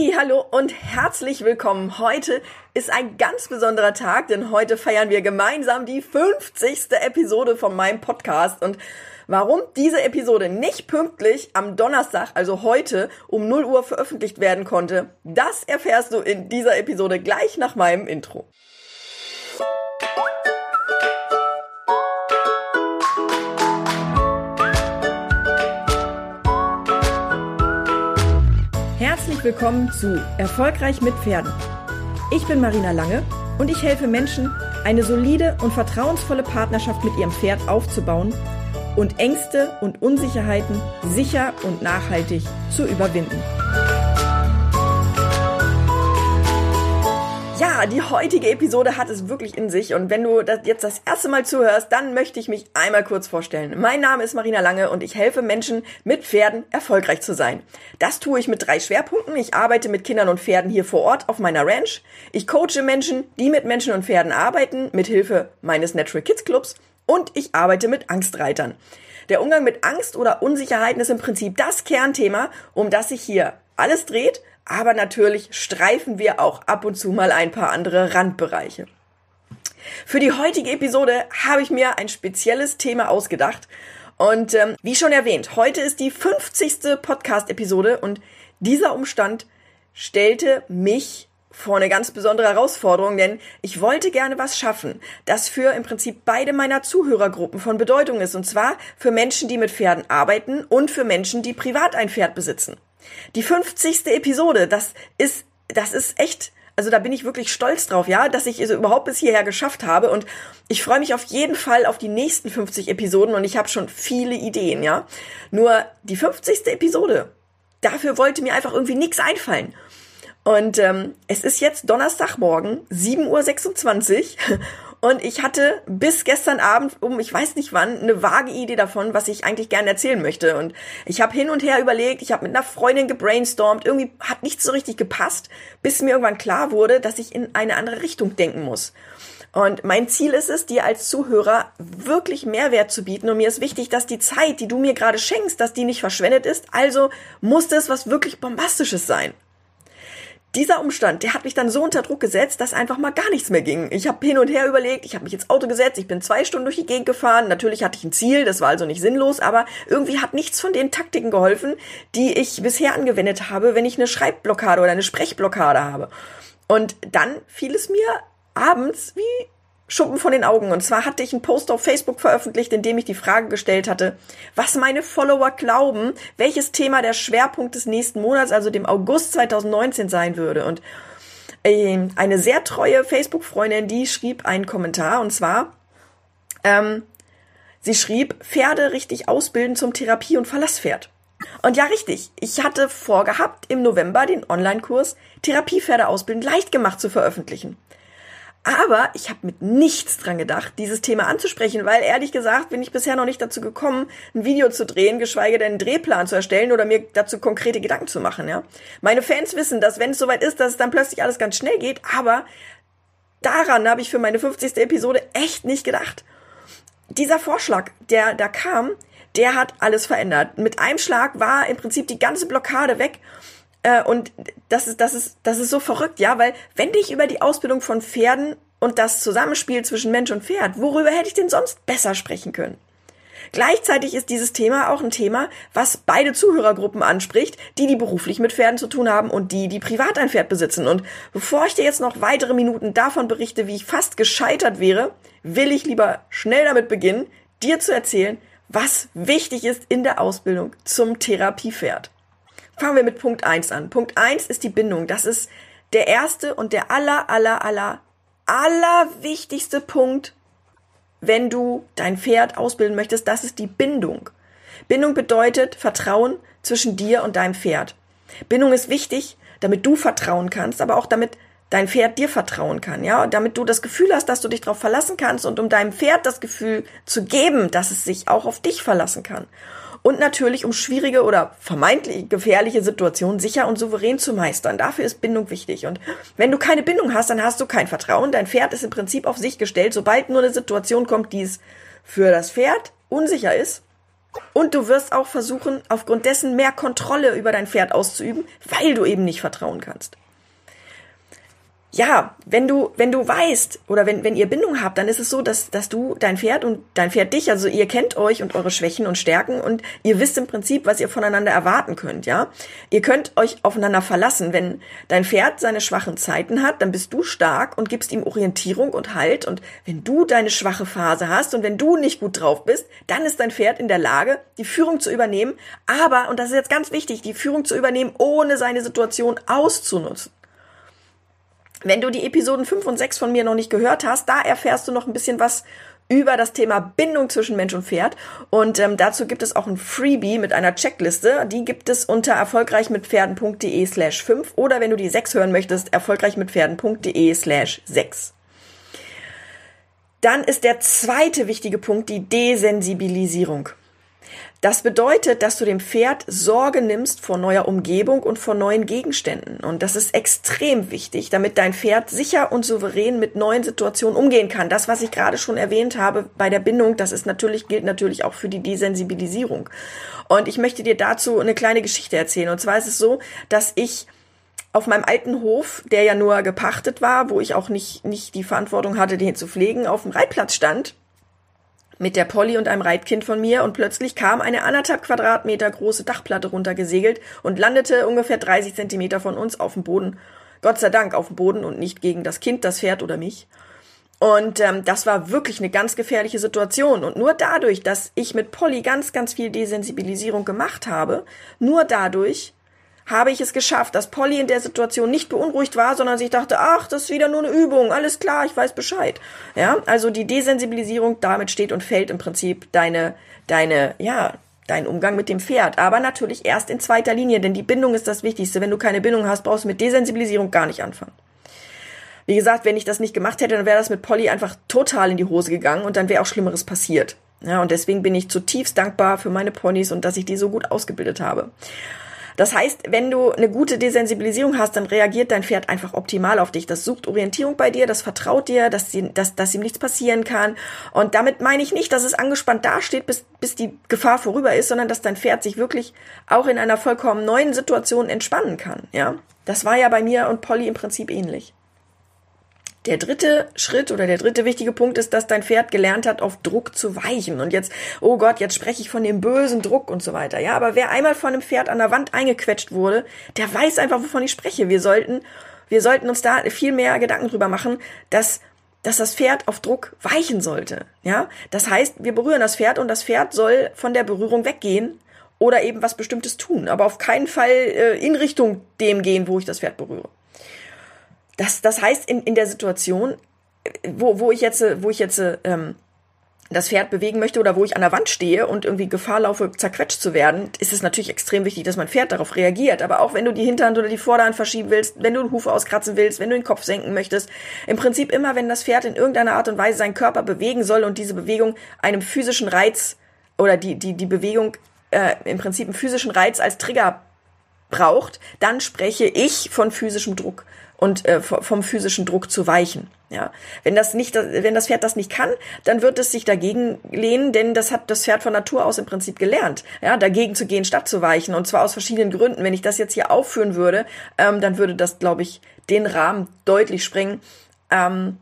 Hey, hallo und herzlich willkommen. Heute ist ein ganz besonderer Tag, denn heute feiern wir gemeinsam die 50. Episode von meinem Podcast. Und warum diese Episode nicht pünktlich am Donnerstag, also heute um 0 Uhr veröffentlicht werden konnte, das erfährst du in dieser Episode gleich nach meinem Intro. Herzlich willkommen zu Erfolgreich mit Pferden. Ich bin Marina Lange und ich helfe Menschen, eine solide und vertrauensvolle Partnerschaft mit ihrem Pferd aufzubauen und Ängste und Unsicherheiten sicher und nachhaltig zu überwinden. Ja, die heutige Episode hat es wirklich in sich und wenn du das jetzt das erste Mal zuhörst, dann möchte ich mich einmal kurz vorstellen. Mein Name ist Marina Lange und ich helfe Menschen mit Pferden erfolgreich zu sein. Das tue ich mit drei Schwerpunkten. Ich arbeite mit Kindern und Pferden hier vor Ort auf meiner Ranch. Ich coache Menschen, die mit Menschen und Pferden arbeiten, mit Hilfe meines Natural Kids Clubs und ich arbeite mit Angstreitern. Der Umgang mit Angst oder Unsicherheiten ist im Prinzip das Kernthema, um das sich hier alles dreht aber natürlich streifen wir auch ab und zu mal ein paar andere Randbereiche. Für die heutige Episode habe ich mir ein spezielles Thema ausgedacht. Und ähm, wie schon erwähnt, heute ist die 50. Podcast-Episode und dieser Umstand stellte mich vor eine ganz besondere Herausforderung, denn ich wollte gerne was schaffen, das für im Prinzip beide meiner Zuhörergruppen von Bedeutung ist, und zwar für Menschen, die mit Pferden arbeiten und für Menschen, die privat ein Pferd besitzen. Die 50. Episode, das ist, das ist echt, also da bin ich wirklich stolz drauf, ja, dass ich es überhaupt bis hierher geschafft habe und ich freue mich auf jeden Fall auf die nächsten 50 Episoden und ich habe schon viele Ideen, ja. Nur die 50. Episode, dafür wollte mir einfach irgendwie nichts einfallen. Und ähm, es ist jetzt Donnerstagmorgen, 7.26 Uhr und ich hatte bis gestern Abend um, ich weiß nicht wann, eine vage Idee davon, was ich eigentlich gerne erzählen möchte. Und ich habe hin und her überlegt, ich habe mit einer Freundin gebrainstormt, irgendwie hat nichts so richtig gepasst, bis mir irgendwann klar wurde, dass ich in eine andere Richtung denken muss. Und mein Ziel ist es, dir als Zuhörer wirklich Mehrwert zu bieten. Und mir ist wichtig, dass die Zeit, die du mir gerade schenkst, dass die nicht verschwendet ist. Also muss es was wirklich Bombastisches sein dieser Umstand, der hat mich dann so unter Druck gesetzt, dass einfach mal gar nichts mehr ging. Ich habe hin und her überlegt, ich habe mich ins Auto gesetzt, ich bin zwei Stunden durch die Gegend gefahren. Natürlich hatte ich ein Ziel, das war also nicht sinnlos, aber irgendwie hat nichts von den Taktiken geholfen, die ich bisher angewendet habe, wenn ich eine Schreibblockade oder eine Sprechblockade habe. Und dann fiel es mir abends wie Schuppen von den Augen. Und zwar hatte ich einen Post auf Facebook veröffentlicht, in dem ich die Frage gestellt hatte, was meine Follower glauben, welches Thema der Schwerpunkt des nächsten Monats, also dem August 2019 sein würde. Und äh, eine sehr treue Facebook-Freundin, die schrieb einen Kommentar und zwar, ähm, sie schrieb, Pferde richtig ausbilden zum Therapie- und Verlasspferd. Und ja, richtig. Ich hatte vorgehabt, im November den Online-Kurs Therapiepferde ausbilden leicht gemacht zu veröffentlichen. Aber ich habe mit nichts dran gedacht, dieses Thema anzusprechen, weil ehrlich gesagt bin ich bisher noch nicht dazu gekommen, ein Video zu drehen, geschweige denn einen Drehplan zu erstellen oder mir dazu konkrete Gedanken zu machen. Ja, meine Fans wissen, dass wenn es soweit ist, dass es dann plötzlich alles ganz schnell geht. Aber daran habe ich für meine 50. Episode echt nicht gedacht. Dieser Vorschlag, der da kam, der hat alles verändert. Mit einem Schlag war im Prinzip die ganze Blockade weg äh, und das ist, das ist, das ist so verrückt, ja, weil wenn ich über die Ausbildung von Pferden und das Zusammenspiel zwischen Mensch und Pferd, worüber hätte ich denn sonst besser sprechen können? Gleichzeitig ist dieses Thema auch ein Thema, was beide Zuhörergruppen anspricht, die, die beruflich mit Pferden zu tun haben und die, die privat ein Pferd besitzen. Und bevor ich dir jetzt noch weitere Minuten davon berichte, wie ich fast gescheitert wäre, will ich lieber schnell damit beginnen, dir zu erzählen, was wichtig ist in der Ausbildung zum Therapiepferd. Fangen wir mit Punkt eins an. Punkt eins ist die Bindung. Das ist der erste und der aller, aller, aller, aller wichtigste Punkt, wenn du dein Pferd ausbilden möchtest. Das ist die Bindung. Bindung bedeutet Vertrauen zwischen dir und deinem Pferd. Bindung ist wichtig, damit du vertrauen kannst, aber auch damit dein Pferd dir vertrauen kann, ja, und damit du das Gefühl hast, dass du dich darauf verlassen kannst und um deinem Pferd das Gefühl zu geben, dass es sich auch auf dich verlassen kann und natürlich um schwierige oder vermeintlich gefährliche Situationen sicher und souverän zu meistern. Dafür ist Bindung wichtig. Und wenn du keine Bindung hast, dann hast du kein Vertrauen. Dein Pferd ist im Prinzip auf sich gestellt. Sobald nur eine Situation kommt, die es für das Pferd unsicher ist, Und du wirst auch versuchen, aufgrund dessen mehr Kontrolle über dein Pferd auszuüben, weil du eben nicht vertrauen kannst ja, wenn du, wenn du weißt oder wenn, wenn ihr Bindung habt, dann ist es so, dass, dass du dein Pferd und dein Pferd dich, also ihr kennt euch und eure Schwächen und Stärken und ihr wisst im Prinzip, was ihr voneinander erwarten könnt, ja. Ihr könnt euch aufeinander verlassen. Wenn dein Pferd seine schwachen Zeiten hat, dann bist du stark und gibst ihm Orientierung und Halt und wenn du deine schwache Phase hast und wenn du nicht gut drauf bist, dann ist dein Pferd in der Lage, die Führung zu übernehmen, aber, und das ist jetzt ganz wichtig, die Führung zu übernehmen, ohne seine Situation auszunutzen. Wenn du die Episoden 5 und 6 von mir noch nicht gehört hast, da erfährst du noch ein bisschen was über das Thema Bindung zwischen Mensch und Pferd. Und ähm, dazu gibt es auch ein Freebie mit einer Checkliste. Die gibt es unter erfolgreichmitpferden.de slash 5 oder wenn du die 6 hören möchtest, erfolgreichmitpferden.de slash 6. Dann ist der zweite wichtige Punkt die Desensibilisierung. Das bedeutet, dass du dem Pferd Sorge nimmst vor neuer Umgebung und vor neuen Gegenständen. Und das ist extrem wichtig, damit dein Pferd sicher und souverän mit neuen Situationen umgehen kann. Das, was ich gerade schon erwähnt habe bei der Bindung, das ist natürlich, gilt natürlich auch für die Desensibilisierung. Und ich möchte dir dazu eine kleine Geschichte erzählen. Und zwar ist es so, dass ich auf meinem alten Hof, der ja nur gepachtet war, wo ich auch nicht, nicht die Verantwortung hatte, den zu pflegen, auf dem Reitplatz stand mit der Polly und einem Reitkind von mir und plötzlich kam eine anderthalb Quadratmeter große Dachplatte runtergesegelt und landete ungefähr 30 Zentimeter von uns auf dem Boden. Gott sei Dank auf dem Boden und nicht gegen das Kind, das Pferd oder mich. Und ähm, das war wirklich eine ganz gefährliche Situation. Und nur dadurch, dass ich mit Polly ganz, ganz viel Desensibilisierung gemacht habe, nur dadurch habe ich es geschafft, dass Polly in der Situation nicht beunruhigt war, sondern sich dachte, ach, das ist wieder nur eine Übung, alles klar, ich weiß Bescheid. Ja, also die Desensibilisierung, damit steht und fällt im Prinzip deine, deine, ja, dein Umgang mit dem Pferd. Aber natürlich erst in zweiter Linie, denn die Bindung ist das Wichtigste. Wenn du keine Bindung hast, brauchst du mit Desensibilisierung gar nicht anfangen. Wie gesagt, wenn ich das nicht gemacht hätte, dann wäre das mit Polly einfach total in die Hose gegangen und dann wäre auch Schlimmeres passiert. Ja, und deswegen bin ich zutiefst dankbar für meine Ponys und dass ich die so gut ausgebildet habe. Das heißt, wenn du eine gute Desensibilisierung hast, dann reagiert dein Pferd einfach optimal auf dich. Das sucht Orientierung bei dir, das vertraut dir, dass, sie, dass, dass ihm nichts passieren kann. Und damit meine ich nicht, dass es angespannt dasteht, bis, bis die Gefahr vorüber ist, sondern dass dein Pferd sich wirklich auch in einer vollkommen neuen Situation entspannen kann. Ja, das war ja bei mir und Polly im Prinzip ähnlich. Der dritte Schritt oder der dritte wichtige Punkt ist, dass dein Pferd gelernt hat, auf Druck zu weichen. Und jetzt, oh Gott, jetzt spreche ich von dem bösen Druck und so weiter. Ja, aber wer einmal von einem Pferd an der Wand eingequetscht wurde, der weiß einfach, wovon ich spreche. Wir sollten, wir sollten uns da viel mehr Gedanken drüber machen, dass dass das Pferd auf Druck weichen sollte. Ja, das heißt, wir berühren das Pferd und das Pferd soll von der Berührung weggehen oder eben was Bestimmtes tun, aber auf keinen Fall äh, in Richtung dem gehen, wo ich das Pferd berühre. Das, das heißt, in, in der Situation, wo, wo ich jetzt, wo ich jetzt ähm, das Pferd bewegen möchte oder wo ich an der Wand stehe und irgendwie Gefahr laufe, zerquetscht zu werden, ist es natürlich extrem wichtig, dass mein Pferd darauf reagiert. Aber auch wenn du die Hinterhand oder die Vorderhand verschieben willst, wenn du den Hufe auskratzen willst, wenn du den Kopf senken möchtest, im Prinzip immer, wenn das Pferd in irgendeiner Art und Weise seinen Körper bewegen soll und diese Bewegung einem physischen Reiz oder die, die, die Bewegung äh, im Prinzip einen physischen Reiz als Trigger braucht, dann spreche ich von physischem Druck und äh, vom physischen Druck zu weichen. Ja, wenn das nicht, wenn das Pferd das nicht kann, dann wird es sich dagegen lehnen, denn das hat das Pferd von Natur aus im Prinzip gelernt, ja, dagegen zu gehen, statt zu weichen und zwar aus verschiedenen Gründen. Wenn ich das jetzt hier aufführen würde, ähm, dann würde das, glaube ich, den Rahmen deutlich sprengen. Ähm,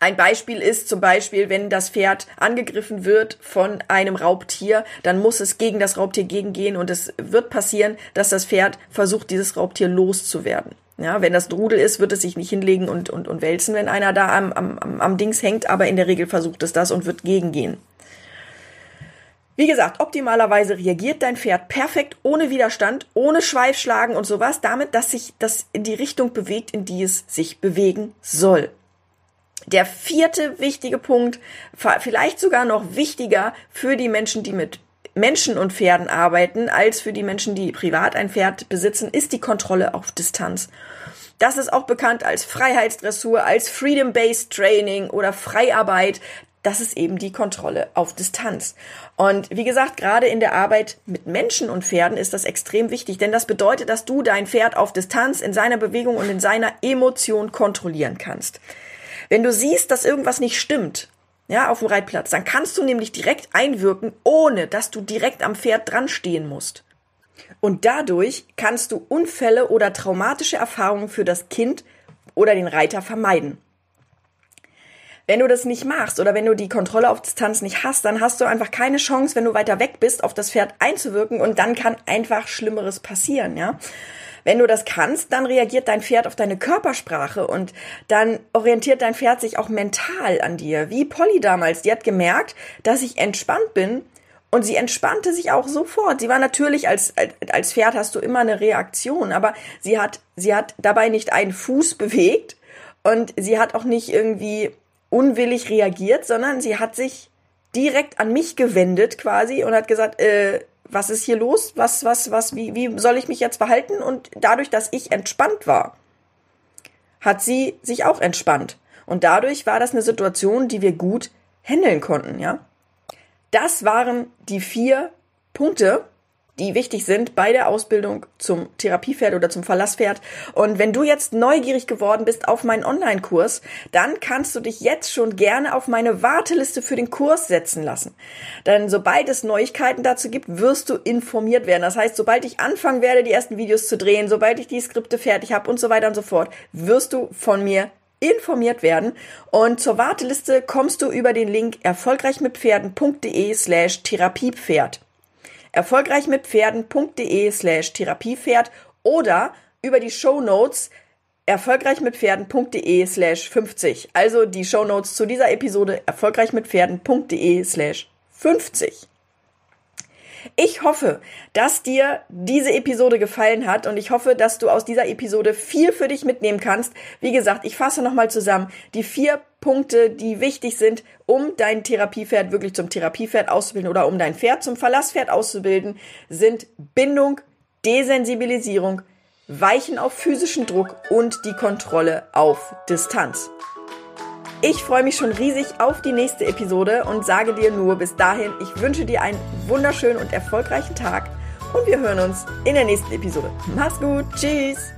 ein Beispiel ist zum Beispiel, wenn das Pferd angegriffen wird von einem Raubtier, dann muss es gegen das Raubtier gegengehen und es wird passieren, dass das Pferd versucht, dieses Raubtier loszuwerden. Ja, wenn das Drudel ist, wird es sich nicht hinlegen und, und, und wälzen, wenn einer da am, am, am Dings hängt, aber in der Regel versucht es das und wird gegengehen. Wie gesagt, optimalerweise reagiert dein Pferd perfekt, ohne Widerstand, ohne Schweifschlagen und sowas, damit, dass sich das in die Richtung bewegt, in die es sich bewegen soll. Der vierte wichtige Punkt, vielleicht sogar noch wichtiger für die Menschen, die mit Menschen und Pferden arbeiten, als für die Menschen, die privat ein Pferd besitzen, ist die Kontrolle auf Distanz. Das ist auch bekannt als Freiheitsdressur, als Freedom-Based Training oder Freiarbeit. Das ist eben die Kontrolle auf Distanz. Und wie gesagt, gerade in der Arbeit mit Menschen und Pferden ist das extrem wichtig, denn das bedeutet, dass du dein Pferd auf Distanz in seiner Bewegung und in seiner Emotion kontrollieren kannst. Wenn du siehst, dass irgendwas nicht stimmt, ja, auf dem Reitplatz, dann kannst du nämlich direkt einwirken, ohne dass du direkt am Pferd dran stehen musst. Und dadurch kannst du Unfälle oder traumatische Erfahrungen für das Kind oder den Reiter vermeiden. Wenn du das nicht machst oder wenn du die Kontrolle auf Distanz nicht hast, dann hast du einfach keine Chance, wenn du weiter weg bist, auf das Pferd einzuwirken und dann kann einfach Schlimmeres passieren, ja. Wenn du das kannst, dann reagiert dein Pferd auf deine Körpersprache und dann orientiert dein Pferd sich auch mental an dir. Wie Polly damals, die hat gemerkt, dass ich entspannt bin und sie entspannte sich auch sofort. Sie war natürlich als, als Pferd hast du immer eine Reaktion, aber sie hat, sie hat dabei nicht einen Fuß bewegt und sie hat auch nicht irgendwie unwillig reagiert, sondern sie hat sich direkt an mich gewendet quasi und hat gesagt, äh, was ist hier los? Was, was, was, wie, wie soll ich mich jetzt verhalten? Und dadurch, dass ich entspannt war, hat sie sich auch entspannt. Und dadurch war das eine Situation, die wir gut handeln konnten, ja. Das waren die vier Punkte, die wichtig sind bei der Ausbildung zum Therapiepferd oder zum Verlasspferd. Und wenn du jetzt neugierig geworden bist auf meinen Online-Kurs, dann kannst du dich jetzt schon gerne auf meine Warteliste für den Kurs setzen lassen. Denn sobald es Neuigkeiten dazu gibt, wirst du informiert werden. Das heißt, sobald ich anfangen werde, die ersten Videos zu drehen, sobald ich die Skripte fertig habe und so weiter und so fort, wirst du von mir informiert werden. Und zur Warteliste kommst du über den Link erfolgreichmitpferden.de slash Therapiepferd erfolgreich mit Pferden.de slash Therapiepferd oder über die Show Notes erfolgreich mit Pferden.de slash 50. Also die Show Notes zu dieser Episode erfolgreich mit Pferden.de slash 50. Ich hoffe, dass dir diese Episode gefallen hat und ich hoffe, dass du aus dieser Episode viel für dich mitnehmen kannst. Wie gesagt, ich fasse nochmal zusammen die vier Punkte, die wichtig sind, um dein Therapiepferd wirklich zum Therapiepferd auszubilden oder um dein Pferd zum Verlasspferd auszubilden, sind Bindung, Desensibilisierung, Weichen auf physischen Druck und die Kontrolle auf Distanz. Ich freue mich schon riesig auf die nächste Episode und sage dir nur bis dahin, ich wünsche dir einen wunderschönen und erfolgreichen Tag und wir hören uns in der nächsten Episode. Mach's gut, tschüss!